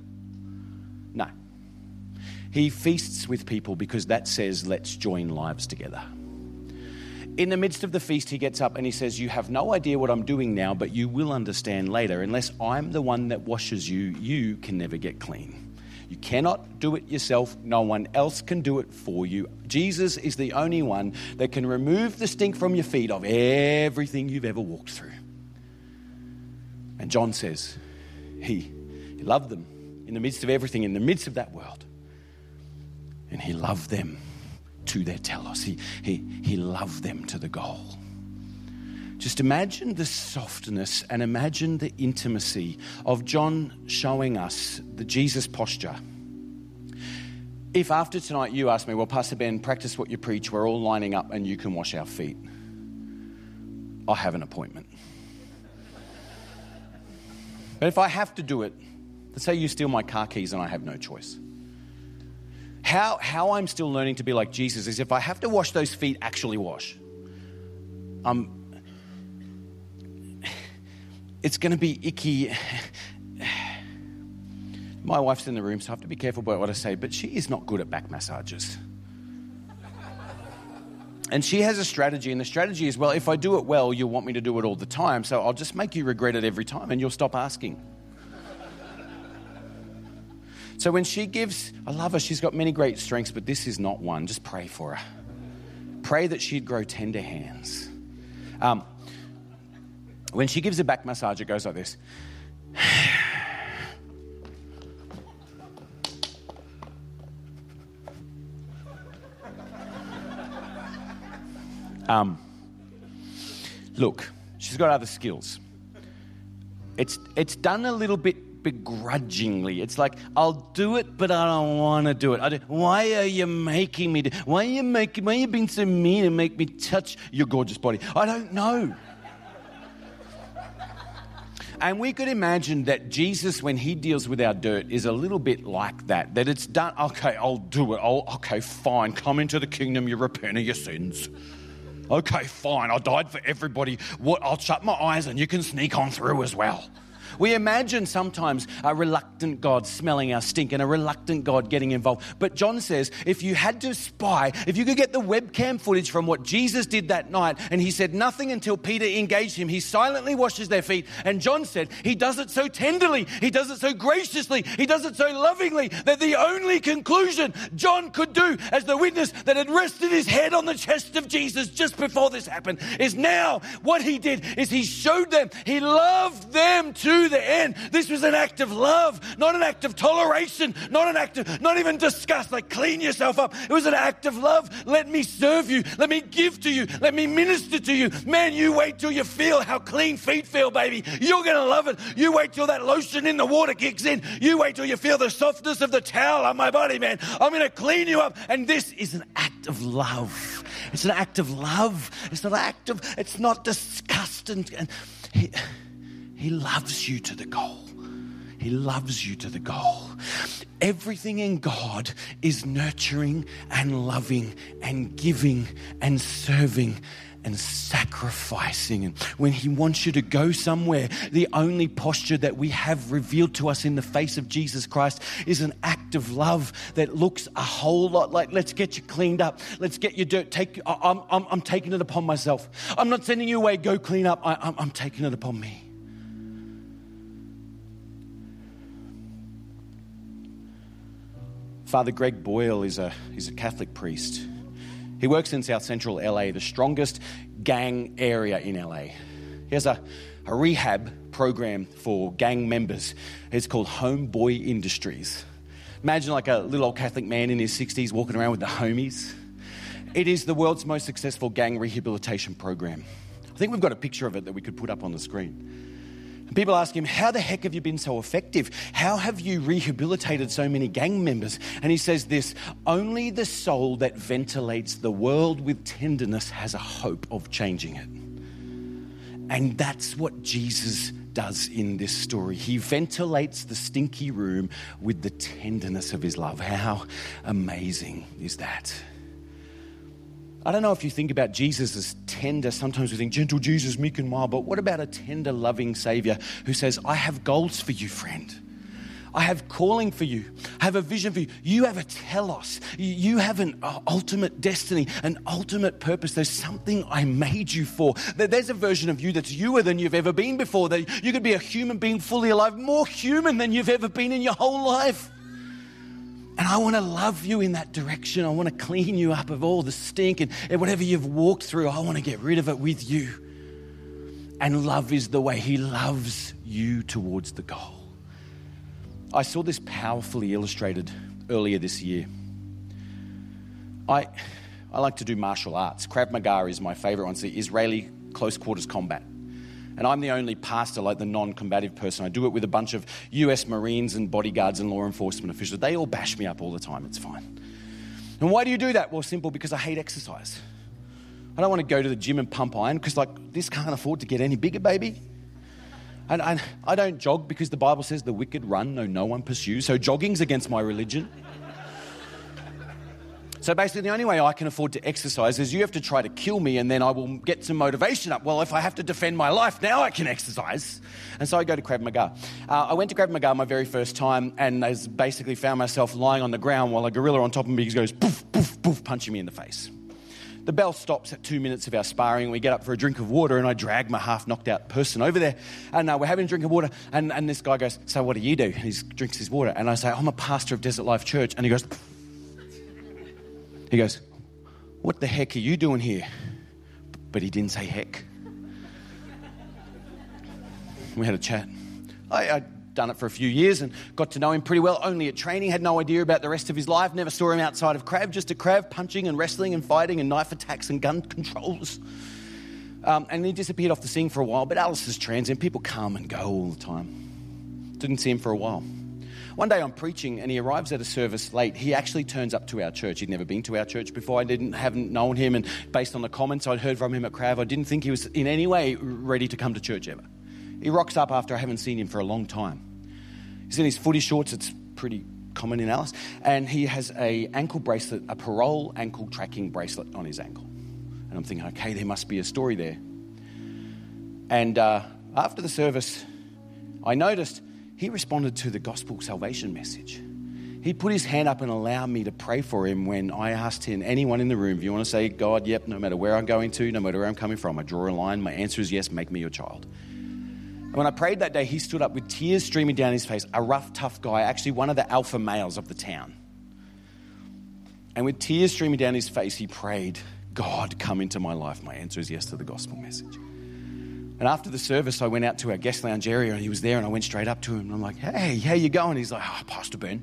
He feasts with people because that says, let's join lives together. In the midst of the feast, he gets up and he says, You have no idea what I'm doing now, but you will understand later. Unless I'm the one that washes you, you can never get clean. You cannot do it yourself. No one else can do it for you. Jesus is the only one that can remove the stink from your feet of everything you've ever walked through. And John says, he loved them in the midst of everything, in the midst of that world. And He loved them to their telos. He, he, he loved them to the goal. Just imagine the softness and imagine the intimacy of John showing us the Jesus posture. If after tonight you ask me, well, Pastor Ben, practice what you preach, we're all lining up and you can wash our feet, I'll have an appointment. But if I have to do it, let's say you steal my car keys and I have no choice. How, how I'm still learning to be like Jesus is if I have to wash those feet, actually wash. Um, it's going to be icky. My wife's in the room, so I have to be careful about what I say, but she is not good at back massages. And she has a strategy, and the strategy is well, if I do it well, you'll want me to do it all the time, so I'll just make you regret it every time and you'll stop asking. So when she gives, I love her, she's got many great strengths, but this is not one. Just pray for her. Pray that she'd grow tender hands. Um, when she gives a back massage, it goes like this. Um, look, she's got other skills. It's, it's done a little bit begrudgingly. It's like, I'll do it, but I don't want to do it. Why are you making me do Why are you making, why are you being so mean and make me touch your gorgeous body? I don't know. And we could imagine that Jesus, when he deals with our dirt, is a little bit like that. That it's done, okay, I'll do it. I'll, okay, fine. Come into the kingdom, you repent of your sins. Okay, fine. I died for everybody. What? I'll shut my eyes and you can sneak on through as well. We imagine sometimes a reluctant God smelling our stink and a reluctant God getting involved. But John says if you had to spy, if you could get the webcam footage from what Jesus did that night, and he said nothing until Peter engaged him, he silently washes their feet. And John said he does it so tenderly, he does it so graciously, he does it so lovingly that the only conclusion John could do as the witness that had rested his head on the chest of Jesus just before this happened is now what he did is he showed them he loved them to to the end. This was an act of love, not an act of toleration, not an act of, not even disgust, like clean yourself up. It was an act of love. Let me serve you. Let me give to you. Let me minister to you. Man, you wait till you feel how clean feet feel, baby. You're going to love it. You wait till that lotion in the water kicks in. You wait till you feel the softness of the towel on my body, man. I'm going to clean you up. And this is an act of love. It's an act of love. It's not an act of, it's not disgust. And, and he, he loves you to the goal. He loves you to the goal. Everything in God is nurturing and loving and giving and serving and sacrificing. And when He wants you to go somewhere, the only posture that we have revealed to us in the face of Jesus Christ is an act of love that looks a whole lot like, let's get you cleaned up. Let's get you dirt. Take, I'm, I'm, I'm taking it upon myself. I'm not sending you away, go clean up. I, I'm, I'm taking it upon me. Father Greg Boyle is a, he's a Catholic priest. He works in South Central LA, the strongest gang area in LA. He has a, a rehab program for gang members. It's called Homeboy Industries. Imagine like a little old Catholic man in his 60s walking around with the homies. It is the world's most successful gang rehabilitation program. I think we've got a picture of it that we could put up on the screen. And people ask him, How the heck have you been so effective? How have you rehabilitated so many gang members? And he says this Only the soul that ventilates the world with tenderness has a hope of changing it. And that's what Jesus does in this story. He ventilates the stinky room with the tenderness of his love. How amazing is that? I don't know if you think about Jesus as tender. Sometimes we think, gentle Jesus, meek and mild. But what about a tender, loving Savior who says, I have goals for you, friend? I have calling for you. I have a vision for you. You have a telos. You have an uh, ultimate destiny, an ultimate purpose. There's something I made you for. There's a version of you that's youer than you've ever been before. That you could be a human being fully alive, more human than you've ever been in your whole life. And I want to love you in that direction. I want to clean you up of all the stink and, whatever you've walked through. I want to get rid of it with you. And love is the way He loves you towards the goal. I saw this powerfully illustrated earlier this year. I, I like to do martial arts. Krav Maga is my favorite one. It's the Israeli close quarters combat. And I'm the only pastor, like the non combative person. I do it with a bunch of US Marines and bodyguards and law enforcement officials. They all bash me up all the time. It's fine. And why do you do that? Well, simple because I hate exercise. I don't want to go to the gym and pump iron because, like, this can't afford to get any bigger, baby. And, I don't jog because the Bible says the wicked run, no, no one pursues. So jogging's against my religion. So basically, the only way I can afford to exercise is you have to try to kill me and then I will get some motivation up. Well, if I have to defend my life, now I can exercise. And so I go to Krav Maga. Uh, I went to Krav Maga my very first time and I basically found myself lying on the ground while a gorilla on top of me goes poof, poof, poof, punching me in the face. The bell stops at two minutes of our sparring. We get up for a drink of water, and I drag my half knocked out person over there. And uh, we're having a drink of water. And, and this guy goes, So, what do you do? And he drinks his water. And I say, I'm a pastor of Desert Life Church. And he goes, he goes, What the heck are you doing here? But he didn't say heck. We had a chat. I, I'd done it for a few years and got to know him pretty well, only at training, had no idea about the rest of his life, never saw him outside of Krav, just a Krav punching and wrestling and fighting and knife attacks and gun controls. Um, and he disappeared off the scene for a while, but Alice is transient. People come and go all the time. Didn't see him for a while. One day I'm preaching and he arrives at a service late. He actually turns up to our church. He'd never been to our church before. I didn't haven't known him, and based on the comments I'd heard from him at Krav, I didn't think he was in any way ready to come to church ever. He rocks up after I haven't seen him for a long time. He's in his footy shorts. It's pretty common in Alice, and he has a ankle bracelet, a parole ankle tracking bracelet on his ankle. And I'm thinking, okay, there must be a story there. And uh, after the service, I noticed he responded to the gospel salvation message. He put his hand up and allowed me to pray for him when I asked him, anyone in the room, if you want to say, God, yep, no matter where I'm going to, no matter where I'm coming from, I draw a line. My answer is yes, make me your child. And when I prayed that day, he stood up with tears streaming down his face, a rough, tough guy, actually one of the alpha males of the town. And with tears streaming down his face, he prayed, God, come into my life. My answer is yes to the gospel message. And after the service, I went out to our guest lounge area and he was there and I went straight up to him and I'm like, hey, how you going? He's like, oh, Pastor Ben.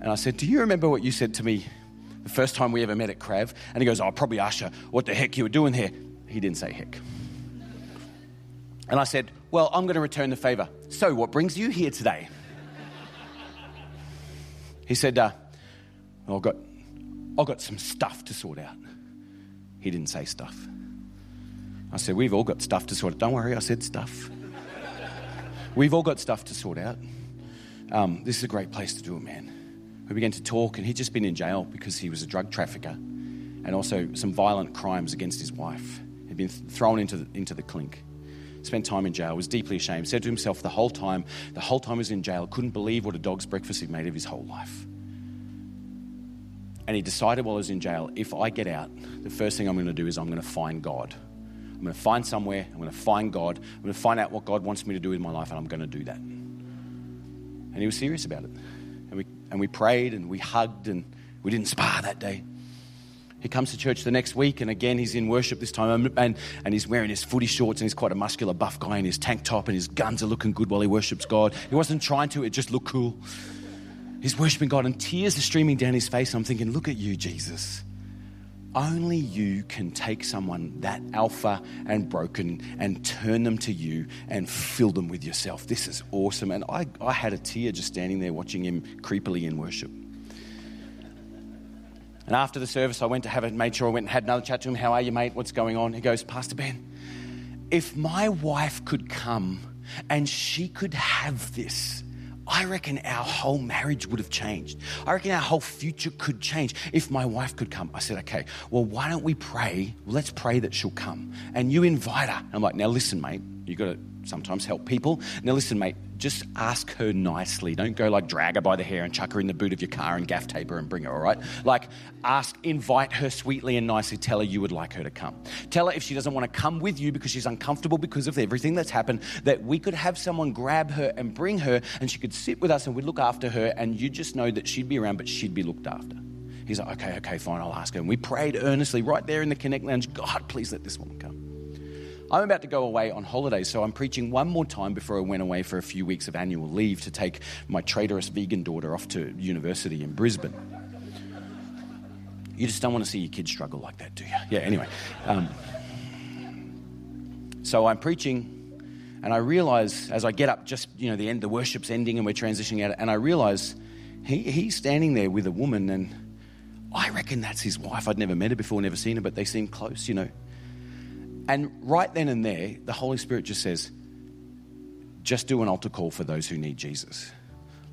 And I said, do you remember what you said to me the first time we ever met at Krav? And he goes, oh, probably Usher, what the heck you were doing here? He didn't say heck. And I said, well, I'm going to return the favor. So what brings you here today? He said, uh, I've got, I've got some stuff to sort out. He didn't say stuff. I said, We've all got stuff to sort out. Don't worry, I said stuff. We've all got stuff to sort out. Um, this is a great place to do it, man. We began to talk, and he'd just been in jail because he was a drug trafficker and also some violent crimes against his wife. He'd been thrown into the, into the clink. Spent time in jail, was deeply ashamed, said to himself the whole time, the whole time he was in jail, couldn't believe what a dog's breakfast he'd made of his whole life. And he decided while he was in jail, if I get out, the first thing I'm going to do is I'm going to find God. I'm going to find somewhere, I'm going to find God, I'm going to find out what God wants me to do with my life, and I'm going to do that. And he was serious about it. And we, and we prayed and we hugged and we didn't spar that day. He comes to church the next week, and again, he's in worship this time, and, and he's wearing his footy shorts, and he's quite a muscular, buff guy in his tank top, and his guns are looking good while he worships God. He wasn't trying to, it just looked cool. He's worshiping God, and tears are streaming down his face. I'm thinking, look at you, Jesus. Only you can take someone that alpha and broken and turn them to you and fill them with yourself. This is awesome. And I, I had a tear just standing there watching him creepily in worship. And after the service, I went to have it, made sure I went and had another chat to him. How are you, mate? What's going on? He goes, Pastor Ben, if my wife could come and she could have this, I reckon our whole marriage would have changed. I reckon our whole future could change if my wife could come. I said, okay, well, why don't we pray? Let's pray that she'll come. And you invite her. I'm like, now listen, mate, you've got to sometimes help people. Now listen, mate, just ask her nicely. Don't go like drag her by the hair and chuck her in the boot of your car and gaff tape her and bring her, all right? Like ask, invite her sweetly and nicely. Tell her you would like her to come. Tell her if she doesn't want to come with you because she's uncomfortable because of everything that's happened, that we could have someone grab her and bring her and she could sit with us and we'd look after her and you just know that she'd be around, but she'd be looked after. He's like, okay, okay, fine, I'll ask her. And we prayed earnestly right there in the Connect Lounge God, please let this woman come. I'm about to go away on holiday, so I'm preaching one more time before I went away for a few weeks of annual leave to take my traitorous vegan daughter off to university in Brisbane. You just don't want to see your kids struggle like that, do you? Yeah, anyway. Um, so I'm preaching, and I realize as I get up, just, you know, the end, the worship's ending and we're transitioning out, and I realize he, he's standing there with a woman, and I reckon that's his wife. I'd never met her before, never seen her, but they seem close, you know. And right then and there, the Holy Spirit just says, just do an altar call for those who need Jesus.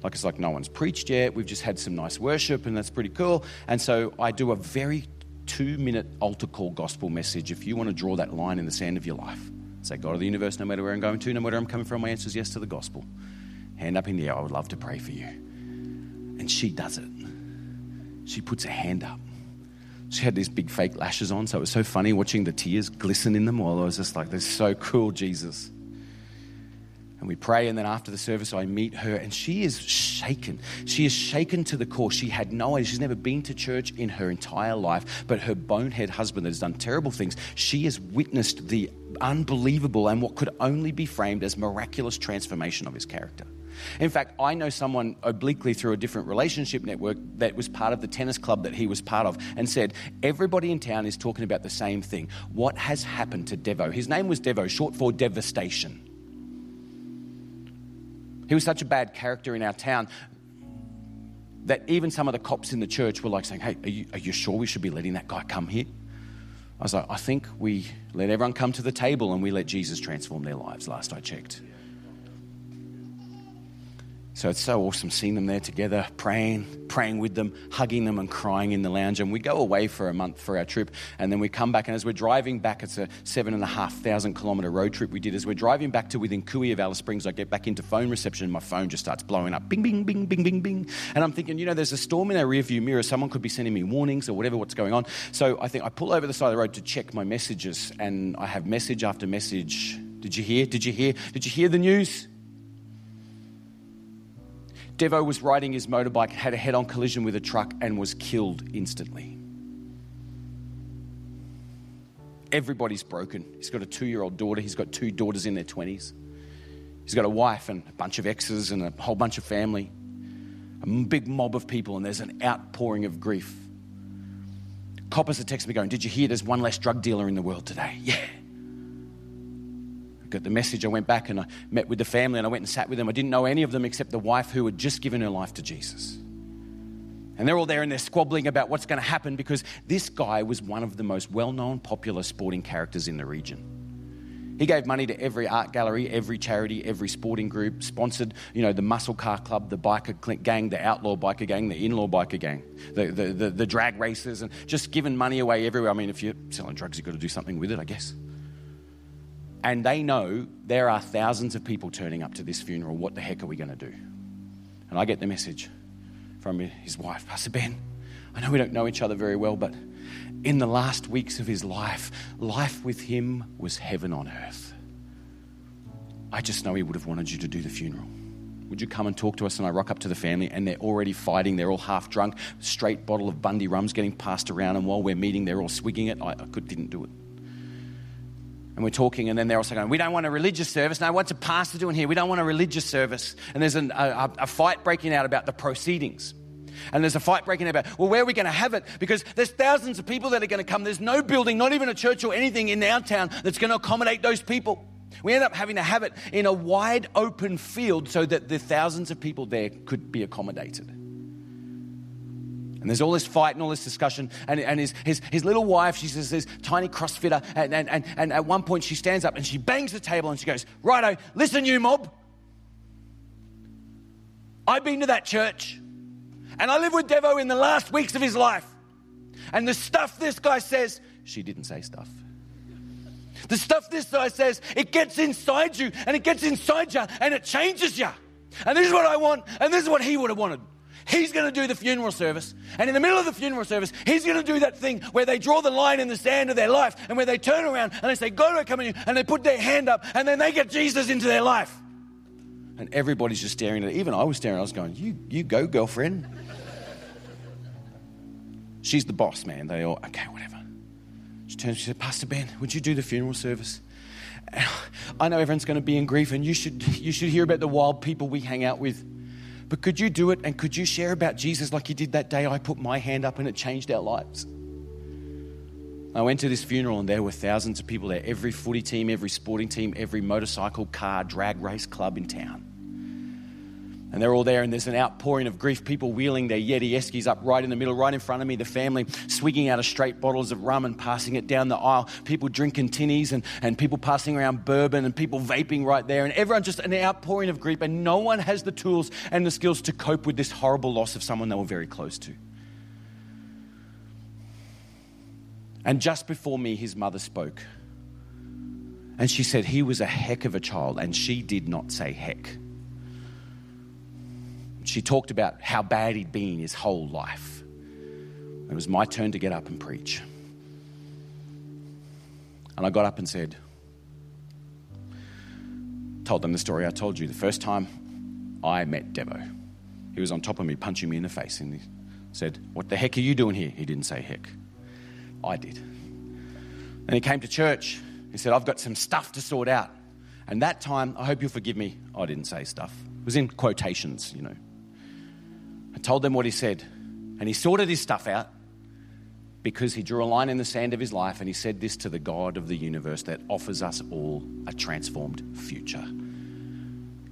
Like it's like no one's preached yet. We've just had some nice worship, and that's pretty cool. And so I do a very two minute altar call gospel message. If you want to draw that line in the sand of your life, say, God of the universe, no matter where I'm going to, no matter where I'm coming from, my answer is yes to the gospel. Hand up in the air, I would love to pray for you. And she does it. She puts her hand up. She had these big fake lashes on, so it was so funny watching the tears glisten in them while I was just like, this is so cool, Jesus. And we pray, and then after the service, I meet her, and she is shaken. She is shaken to the core. She had no idea. She's never been to church in her entire life, but her bonehead husband that has done terrible things, she has witnessed the unbelievable and what could only be framed as miraculous transformation of his character. In fact, I know someone obliquely through a different relationship network that was part of the tennis club that he was part of and said, Everybody in town is talking about the same thing. What has happened to Devo? His name was Devo, short for devastation. He was such a bad character in our town that even some of the cops in the church were like saying, Hey, are you, are you sure we should be letting that guy come here? I was like, I think we let everyone come to the table and we let Jesus transform their lives, last I checked. So it's so awesome seeing them there together, praying, praying with them, hugging them, and crying in the lounge. And we go away for a month for our trip, and then we come back. And as we're driving back, it's a seven and a half thousand kilometer road trip we did. As we're driving back to within Cooey of Alice Springs, I get back into phone reception, and my phone just starts blowing up, bing, bing, bing, bing, bing, bing. And I'm thinking, you know, there's a storm in our rearview mirror. Someone could be sending me warnings or whatever, what's going on. So I think I pull over the side of the road to check my messages, and I have message after message. Did you hear? Did you hear? Did you hear the news? Devo was riding his motorbike, had a head on collision with a truck, and was killed instantly. Everybody's broken. He's got a two year old daughter, he's got two daughters in their 20s. He's got a wife and a bunch of exes and a whole bunch of family, a big mob of people, and there's an outpouring of grief. Coppers are texted me going, Did you hear there's one less drug dealer in the world today? Yeah. The message. I went back and I met with the family and I went and sat with them. I didn't know any of them except the wife who had just given her life to Jesus. And they're all there and they're squabbling about what's going to happen because this guy was one of the most well known, popular sporting characters in the region. He gave money to every art gallery, every charity, every sporting group, sponsored, you know, the muscle car club, the biker gang, the outlaw biker gang, the in-law biker gang, the, the, the, the drag races, and just giving money away everywhere. I mean, if you're selling drugs, you've got to do something with it, I guess. And they know there are thousands of people turning up to this funeral. What the heck are we going to do? And I get the message from his wife, Pastor Ben. I know we don't know each other very well, but in the last weeks of his life, life with him was heaven on earth. I just know he would have wanted you to do the funeral. Would you come and talk to us? And I rock up to the family, and they're already fighting. They're all half drunk, straight bottle of Bundy rums getting passed around. And while we're meeting, they're all swigging it. I, I could, didn't do it. And we're talking, and then they're also going, We don't want a religious service. No, what's a pastor doing here? We don't want a religious service. And there's an, a, a fight breaking out about the proceedings. And there's a fight breaking out about, well, where are we going to have it? Because there's thousands of people that are going to come. There's no building, not even a church or anything in our town that's going to accommodate those people. We end up having to have it in a wide open field so that the thousands of people there could be accommodated. And there's all this fight and all this discussion. And, and his, his, his little wife, she's this, this tiny crossfitter. And, and, and, and at one point, she stands up and she bangs the table and she goes, Righto, listen, you mob. I've been to that church. And I lived with Devo in the last weeks of his life. And the stuff this guy says, she didn't say stuff. The stuff this guy says, it gets inside you and it gets inside you and it changes you. And this is what I want, and this is what he would have wanted. He's going to do the funeral service. And in the middle of the funeral service, he's going to do that thing where they draw the line in the sand of their life and where they turn around and they say, God, I come in you. And they put their hand up and then they get Jesus into their life. And everybody's just staring at it. Even I was staring. I was going, You, you go, girlfriend. She's the boss, man. They all, okay, whatever. She turns, she said, Pastor Ben, would you do the funeral service? I know everyone's going to be in grief, and you should, you should hear about the wild people we hang out with. But could you do it and could you share about Jesus like you did that day I put my hand up and it changed our lives? I went to this funeral and there were thousands of people there. Every footy team, every sporting team, every motorcycle, car, drag race club in town. And they're all there, and there's an outpouring of grief. People wheeling their Yeti Eskies up right in the middle, right in front of me. The family swigging out of straight bottles of rum and passing it down the aisle. People drinking tinnies and, and people passing around bourbon and people vaping right there. And everyone just an outpouring of grief. And no one has the tools and the skills to cope with this horrible loss of someone they were very close to. And just before me, his mother spoke. And she said, He was a heck of a child. And she did not say heck she talked about how bad he'd been his whole life. It was my turn to get up and preach. And I got up and said, told them the story I told you. The first time I met Devo, he was on top of me, punching me in the face, and he said, What the heck are you doing here? He didn't say heck. I did. And he came to church. He said, I've got some stuff to sort out. And that time, I hope you'll forgive me, I didn't say stuff. It was in quotations, you know. Told them what he said. And he sorted his stuff out because he drew a line in the sand of his life and he said this to the God of the universe that offers us all a transformed future.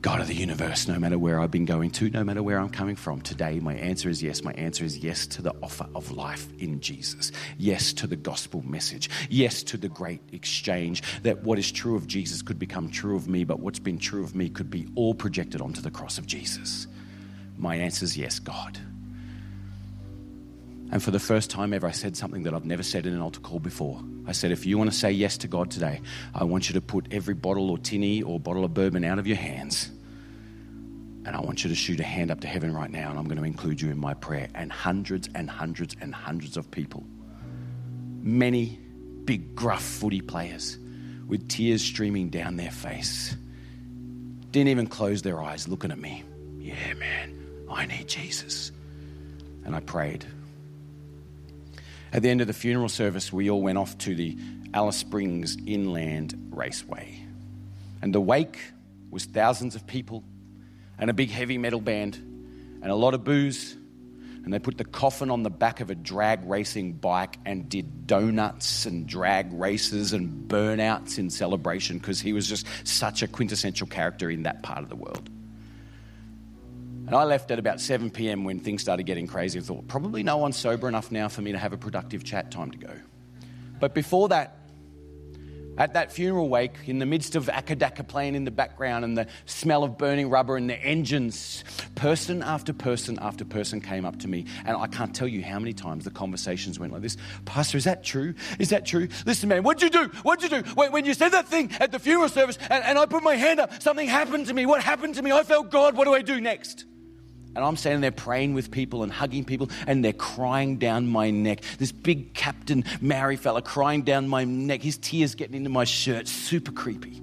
God of the universe, no matter where I've been going to, no matter where I'm coming from, today my answer is yes. My answer is yes to the offer of life in Jesus. Yes to the gospel message. Yes to the great exchange that what is true of Jesus could become true of me, but what's been true of me could be all projected onto the cross of Jesus. My answer is yes, God. And for the first time ever, I said something that I've never said in an altar call before. I said, if you want to say yes to God today, I want you to put every bottle or tinny or bottle of bourbon out of your hands. And I want you to shoot a hand up to heaven right now, and I'm going to include you in my prayer. And hundreds and hundreds and hundreds of people, many big, gruff footy players with tears streaming down their face, didn't even close their eyes looking at me. Yeah, man. I need Jesus. And I prayed. At the end of the funeral service, we all went off to the Alice Springs Inland Raceway. And the wake was thousands of people and a big heavy metal band and a lot of booze. And they put the coffin on the back of a drag racing bike and did donuts and drag races and burnouts in celebration because he was just such a quintessential character in that part of the world. And I left at about 7 p.m. when things started getting crazy. I thought, probably no one's sober enough now for me to have a productive chat. Time to go. But before that, at that funeral wake, in the midst of Acca Dacca playing in the background and the smell of burning rubber and the engines, person after person after person came up to me. And I can't tell you how many times the conversations went like this Pastor, is that true? Is that true? Listen, man, what'd you do? What'd you do? When, when you said that thing at the funeral service and, and I put my hand up, something happened to me. What happened to me? I felt God. What do I do next? And I'm standing there praying with people and hugging people, and they're crying down my neck. This big Captain Maori fella crying down my neck, his tears getting into my shirt, super creepy.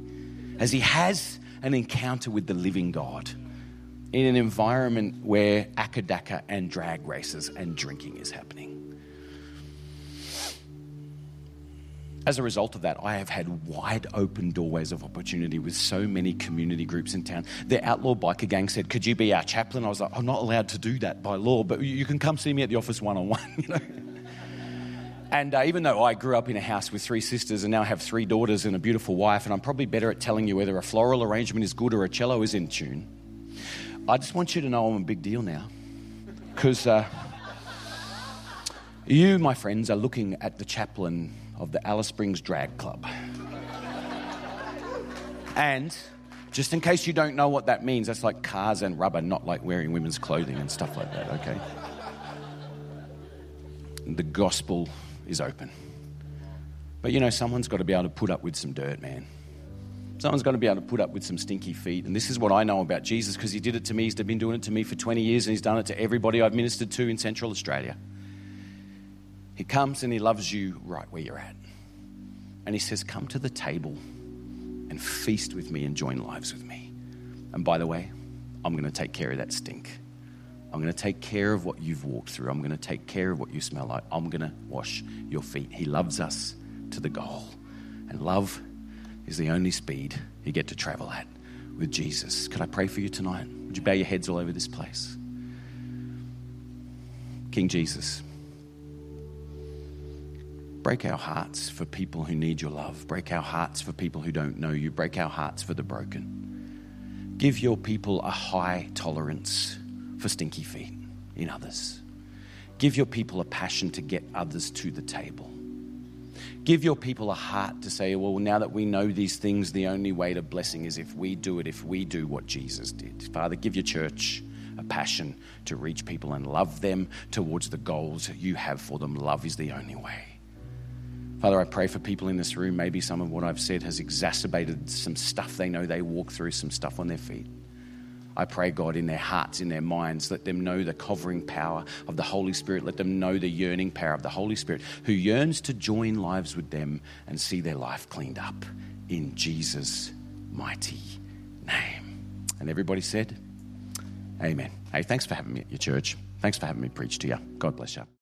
As he has an encounter with the living God in an environment where Acca Dacca and drag races and drinking is happening. As a result of that, I have had wide open doorways of opportunity with so many community groups in town. The outlaw biker gang said, Could you be our chaplain? I was like, I'm not allowed to do that by law, but you can come see me at the office one on one. And uh, even though I grew up in a house with three sisters and now have three daughters and a beautiful wife, and I'm probably better at telling you whether a floral arrangement is good or a cello is in tune, I just want you to know I'm a big deal now. Because uh, you, my friends, are looking at the chaplain of the Alice Springs Drag Club. and just in case you don't know what that means, that's like cars and rubber, not like wearing women's clothing and stuff like that, okay? The gospel is open. But you know, someone's got to be able to put up with some dirt, man. Someone's got to be able to put up with some stinky feet. And this is what I know about Jesus because he did it to me. He's been doing it to me for 20 years and he's done it to everybody I've ministered to in Central Australia. He comes and he loves you right where you're at. And he says, Come to the table and feast with me and join lives with me. And by the way, I'm going to take care of that stink. I'm going to take care of what you've walked through. I'm going to take care of what you smell like. I'm going to wash your feet. He loves us to the goal. And love is the only speed you get to travel at with Jesus. Could I pray for you tonight? Would you bow your heads all over this place? King Jesus. Break our hearts for people who need your love. Break our hearts for people who don't know you. Break our hearts for the broken. Give your people a high tolerance for stinky feet in others. Give your people a passion to get others to the table. Give your people a heart to say, well, now that we know these things, the only way to blessing is if we do it, if we do what Jesus did. Father, give your church a passion to reach people and love them towards the goals you have for them. Love is the only way. Father, I pray for people in this room. Maybe some of what I've said has exacerbated some stuff they know they walk through, some stuff on their feet. I pray, God, in their hearts, in their minds, let them know the covering power of the Holy Spirit. Let them know the yearning power of the Holy Spirit who yearns to join lives with them and see their life cleaned up in Jesus' mighty name. And everybody said, Amen. Hey, thanks for having me at your church. Thanks for having me preach to you. God bless you.